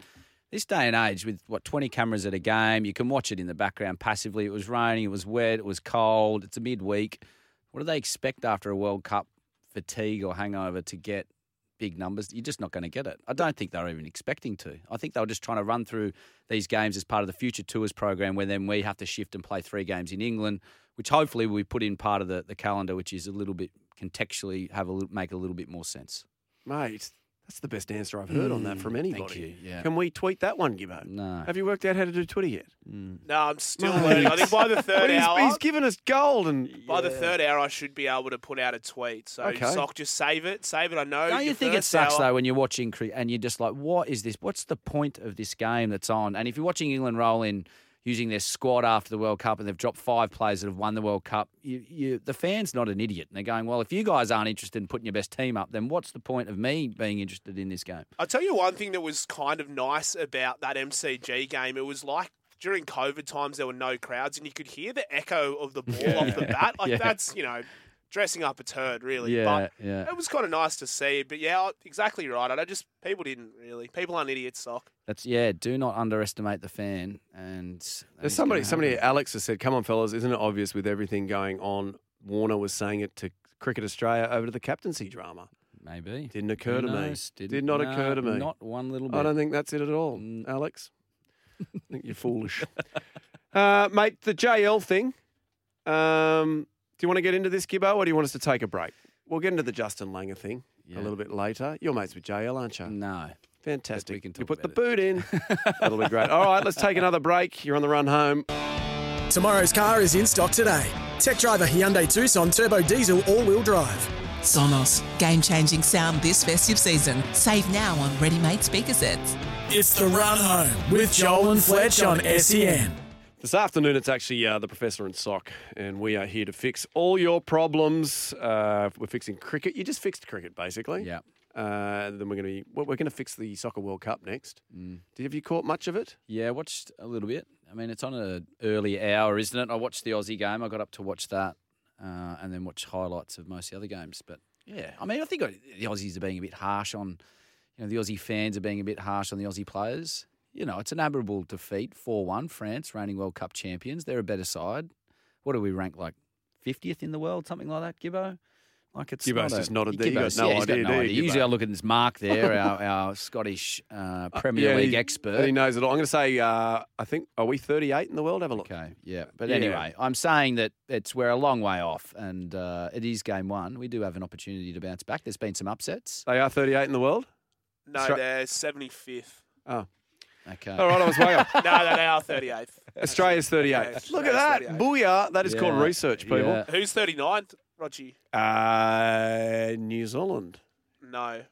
S6: this day and age, with what twenty cameras at a game, you can watch it in the background passively. It was raining, it was wet, it was cold. It's a midweek. What do they expect after a World Cup fatigue or hangover to get big numbers? You're just not going to get it. I don't think they were even expecting to. I think they were just trying to run through these games as part of the Future Tours program, where then we have to shift and play three games in England, which hopefully we put in part of the, the calendar, which is a little bit contextually have a make a little bit more sense.
S5: Mate, that's the best answer I've heard on that from anybody.
S6: Mm, Thank you. Yeah.
S5: Can we tweet that one, Gibbo?
S6: No.
S5: Have you worked out how to do Twitter yet?
S7: No, I'm still
S5: Mate.
S7: learning. I think by the third
S5: he's,
S7: hour,
S5: he's given us gold and
S7: by the third hour, I should be able to put out a tweet. So,
S5: Okay.
S7: Sock, just save it. Save it. I know.
S6: Don't you think it
S7: first
S6: sucks
S7: hour-
S6: though when you're watching cricket and you're just like, what is this? What's the point of this game that's on? And if you're watching England roll in using their squad after the World Cup and they've dropped five players that have won the World Cup, you, you, the fan's not an idiot. And they're going, well, if you guys aren't interested in putting your best team up, then what's the point of me being interested in this game?
S7: I'll tell you one thing that was kind of nice about that MCG game. It was like during COVID times there were no crowds and you could hear the echo of the ball off the bat. Like <laughs>
S6: Yeah.
S7: that's you know dressing up a turd really.
S6: Yeah,
S7: but
S6: yeah.
S7: it was kind of nice to see. But yeah, exactly right. I just people didn't really. People aren't idiots, sock.
S6: That's yeah. Do not underestimate the fan. And
S5: There's somebody, somebody,
S6: happen.
S5: Alex has said, "Come on, fellas, isn't it obvious with everything going on?" Warner was saying it to Cricket Australia over to the captaincy drama.
S6: maybe
S5: Didn't occur
S6: Who
S5: to me.
S6: Didn't-
S5: Did not
S6: no,
S5: occur to me.
S6: Not one little bit.
S5: I don't think that's it at all,
S6: Mm.
S5: Alex. <laughs> I think you're foolish, uh, mate. The JL thing. Um, do you want to get into this, Gibbo, or do you want us to take a break? We'll get into the Justin Langer thing
S6: Yeah.
S5: a little bit later. You're mates with JL, aren't you?
S6: No.
S5: Fantastic.
S6: we can
S5: you
S6: talk
S5: put the
S6: about
S5: boot in. <laughs> That'll be great. All right, let's take another break. You're on the run home.
S3: Tomorrow's car is in stock today. Tech driver Hyundai Tucson Turbo Diesel All Wheel Drive.
S4: Sonos, game changing sound this festive season. Save now on ready made speaker sets.
S3: It's the run home with Joel and Fletch on SEN.
S5: This afternoon, it's actually uh, the professor and sock, and we are here to fix all your problems. Uh, we're fixing cricket. You just fixed cricket, basically.
S6: Yeah.
S5: Uh, then we're going to be well, we're going to fix the soccer World Cup next.
S6: Mm.
S5: Did have you caught much of it?
S6: Yeah, watched a little bit. I mean, it's on an early hour, isn't it? I watched the Aussie game. I got up to watch that, uh, and then watch highlights of most of the other games. But yeah, I mean, I think the Aussies are being a bit harsh on, you know, the Aussie fans are being a bit harsh on the Aussie players. You know, it's an admirable defeat, four-one. France, reigning World Cup champions. They're a better side. What do we rank like fiftieth in the world, something like that, Gibbo? Like it's
S5: Gibbo's
S6: not a-
S5: just nodded there. You
S6: Gibbo's-
S5: got no
S6: yeah, he's got
S5: idea,
S6: no
S5: do you,
S6: idea. Usually, I look at this Mark there, <laughs> our, our Scottish uh, Premier
S5: Yeah,
S6: League
S5: he-
S6: expert.
S5: He knows it all. I'm going to say, uh, I think, are we 38 in the world? Have a look.
S6: Okay, yeah. But
S5: Yeah.
S6: anyway, I'm saying that it's we're a long way off, and uh, it is game one. We do have an opportunity to bounce back. There's been some upsets.
S5: They are 38 in the world.
S7: No,
S5: Austra-
S7: they're 75th.
S5: Oh,
S6: Okay.
S5: all right. I was way off. <laughs>
S7: no, no, they are 38th.
S5: Australia's 38.
S7: Yeah,
S5: Look at that.
S7: Australia's 38.
S5: Booyah. That is called research, people.
S6: yeah.
S7: Who's 39th, Roger?
S5: Uh, New Zealand,
S7: No.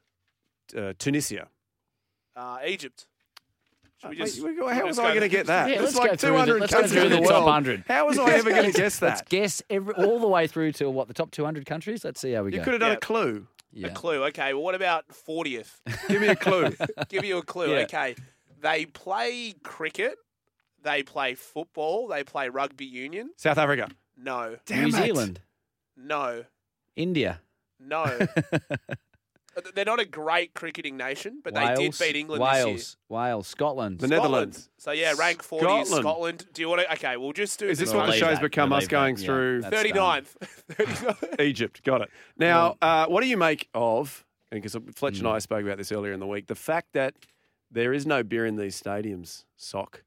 S5: uh, Tunisia.
S7: Uh, Egypt. Should we
S5: Mate,
S7: just,
S5: how was
S7: just
S5: I
S7: go-
S5: going to get that?
S6: Yeah,
S5: There's
S6: let's go
S5: like
S6: through the-
S5: 200
S6: let's go
S5: countries
S6: through
S5: in
S6: the
S5: the
S6: top
S5: world.
S6: 100.
S5: How was I ever going to guess
S6: Let's
S5: that? <laughs>
S6: guess every, all the way through to what the top 200 countries. Let's see how we
S5: You
S6: go.
S5: could have done
S7: Yeah.
S5: a clue.
S6: yeah.
S7: A clue. Okay, well, what about 40th?
S5: Give me a clue. <laughs>
S7: Give you a clue.
S6: Yeah.
S7: Okay. They play cricket. They play football. They play rugby union.
S5: South Africa.
S7: No.
S5: Damn
S6: New
S5: it.
S6: Zealand,
S7: No.
S6: India,
S7: No. <laughs> They're not a great cricketing nation, but they did beat England
S6: Wales,
S7: this year.
S6: Wales, Scotland.
S5: The Netherlands.
S7: So yeah, rank 40 is
S5: Scotland.
S7: Scotland. Do you want to? Okay, we'll just do.
S5: Is this
S7: the
S5: what the
S6: leave
S5: show's
S6: that.
S5: become?
S6: We'll
S5: Us going
S6: that.
S5: Through
S6: that's-
S7: 39th? 39th. <laughs>
S5: Egypt. Got it. Now, uh, what do you make of? Because Fletch and
S6: Mm.
S5: I spoke about this earlier in the week. The fact that there is no beer in these stadiums. Sock.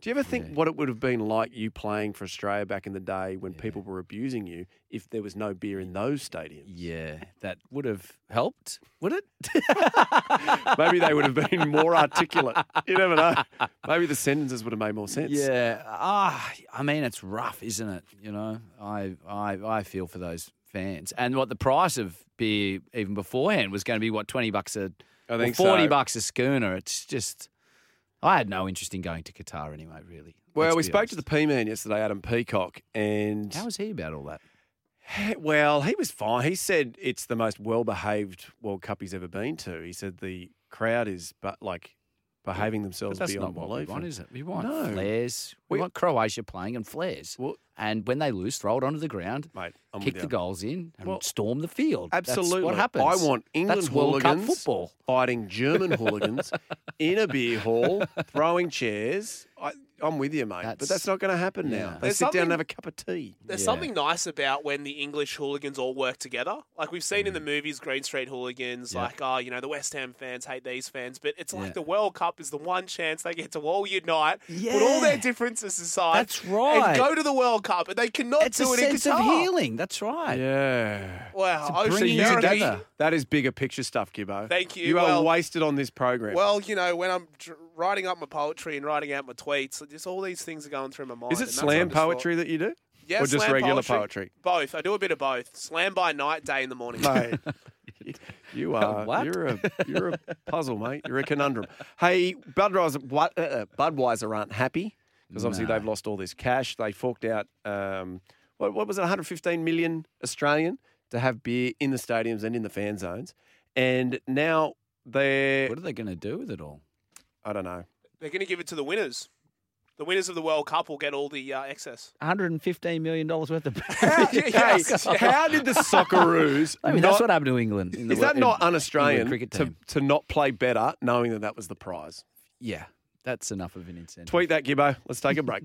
S5: Do you ever think
S6: Yeah.
S5: what it would have been like you playing for Australia back in the day when people were abusing you if there was no beer in those stadiums?
S6: Yeah, that would have helped, would it? <laughs>
S5: Maybe they would have been more articulate. You never know. Maybe the sentences would have made more sense.
S6: Yeah. Ah, I mean, it's rough, isn't it? You know, I, I, I feel for those fans. And what the price of beer even beforehand was going to be what twenty bucks a,
S5: I think
S6: forty
S5: so.
S6: bucks a schooner. It's just, I had no interest in going to Qatar anyway. Really.
S5: Well, we spoke to the
S6: honest.
S5: P man yesterday, Adam Peacock, and
S6: How was he about all that?
S5: Well, he was fine. He said it's the most well behaved World Cup he's ever been to. He said the crowd is but like behaving
S6: But
S5: themselves
S6: that's
S5: beyond
S6: not what
S5: belief.
S6: we want, is it? We want
S5: No.
S6: flares. We,
S5: We-
S6: want Croatia playing and flares.
S5: Well-
S6: and when they lose, throw it onto the ground,
S5: Mate, I'm
S6: kick the
S5: you.
S6: goals in, and
S5: Well,
S6: storm the field.
S5: Absolutely.
S6: That's what happens.
S5: I want England
S6: That's World Cup
S5: hooligans
S6: football.
S5: fighting German hooligans <laughs> in a beer hall, throwing chairs. I, I'm with you, mate. but
S6: That's-
S5: that's not going to happen
S6: yeah.
S5: now. They
S7: There's
S5: sit down and have a cup of tea.
S7: There's
S6: Yeah.
S7: something nice about when the English hooligans all work together. Like we've seen in
S5: Mm.
S7: the movies, Green Street hooligans,
S6: Yeah.
S7: like, oh, you know, the West Ham fans hate these fans. But it's like
S6: Yeah.
S7: the World Cup is the one chance they get to all unite, put all their differences aside.
S6: That's right.
S7: And go to the World Cup. And they cannot
S6: It's
S7: do
S6: a
S7: it in
S6: sense of
S7: Qatar.
S6: healing. That's right.
S5: Yeah.
S7: Wow.
S6: It's bringing
S7: Ocean
S6: together.
S5: That is bigger picture stuff, Gibbo.
S7: Thank you.
S5: You are
S7: Well-
S5: wasted on this program.
S7: Well, you know, when I'm dr- writing up my poetry and writing out my tweets, just all these things are going through my mind.
S5: is it
S7: and that's what
S5: slam
S7: I'm thought-
S5: poetry that you do?
S7: Yeah,
S5: or just regular
S7: poetry.
S5: poetry?
S7: Both. I do a bit of both. Slam by night, day in the morning.
S5: mate. <laughs> You <laughs> are
S6: What?
S5: you're a you're a puzzle, mate. You're a conundrum. <laughs> Hey, Budweiser, what, uh, uh, Budweiser aren't happy because obviously
S6: No.
S5: they've lost all this cash. They forked out um, what, what was it, 115 million Australian to have beer in the stadiums and in the fan zones, and now they're
S6: What are they going to do with it all?
S5: I don't know.
S7: They're going to give it to the winners. The winners of the World Cup will get all the uh, excess.
S6: $115 million worth of. <laughs>
S5: Hey, <laughs> how did the Socceroos? <laughs>
S6: I mean,
S5: not,
S6: that's what happened to England. In the
S5: is that
S6: in
S5: not
S6: un
S5: Australian
S6: cricket
S5: to,
S6: team.
S5: to not play better, knowing that that was the prize?
S6: Yeah, that's enough of an incentive.
S5: Tweet that, Gibbo. Let's take a break.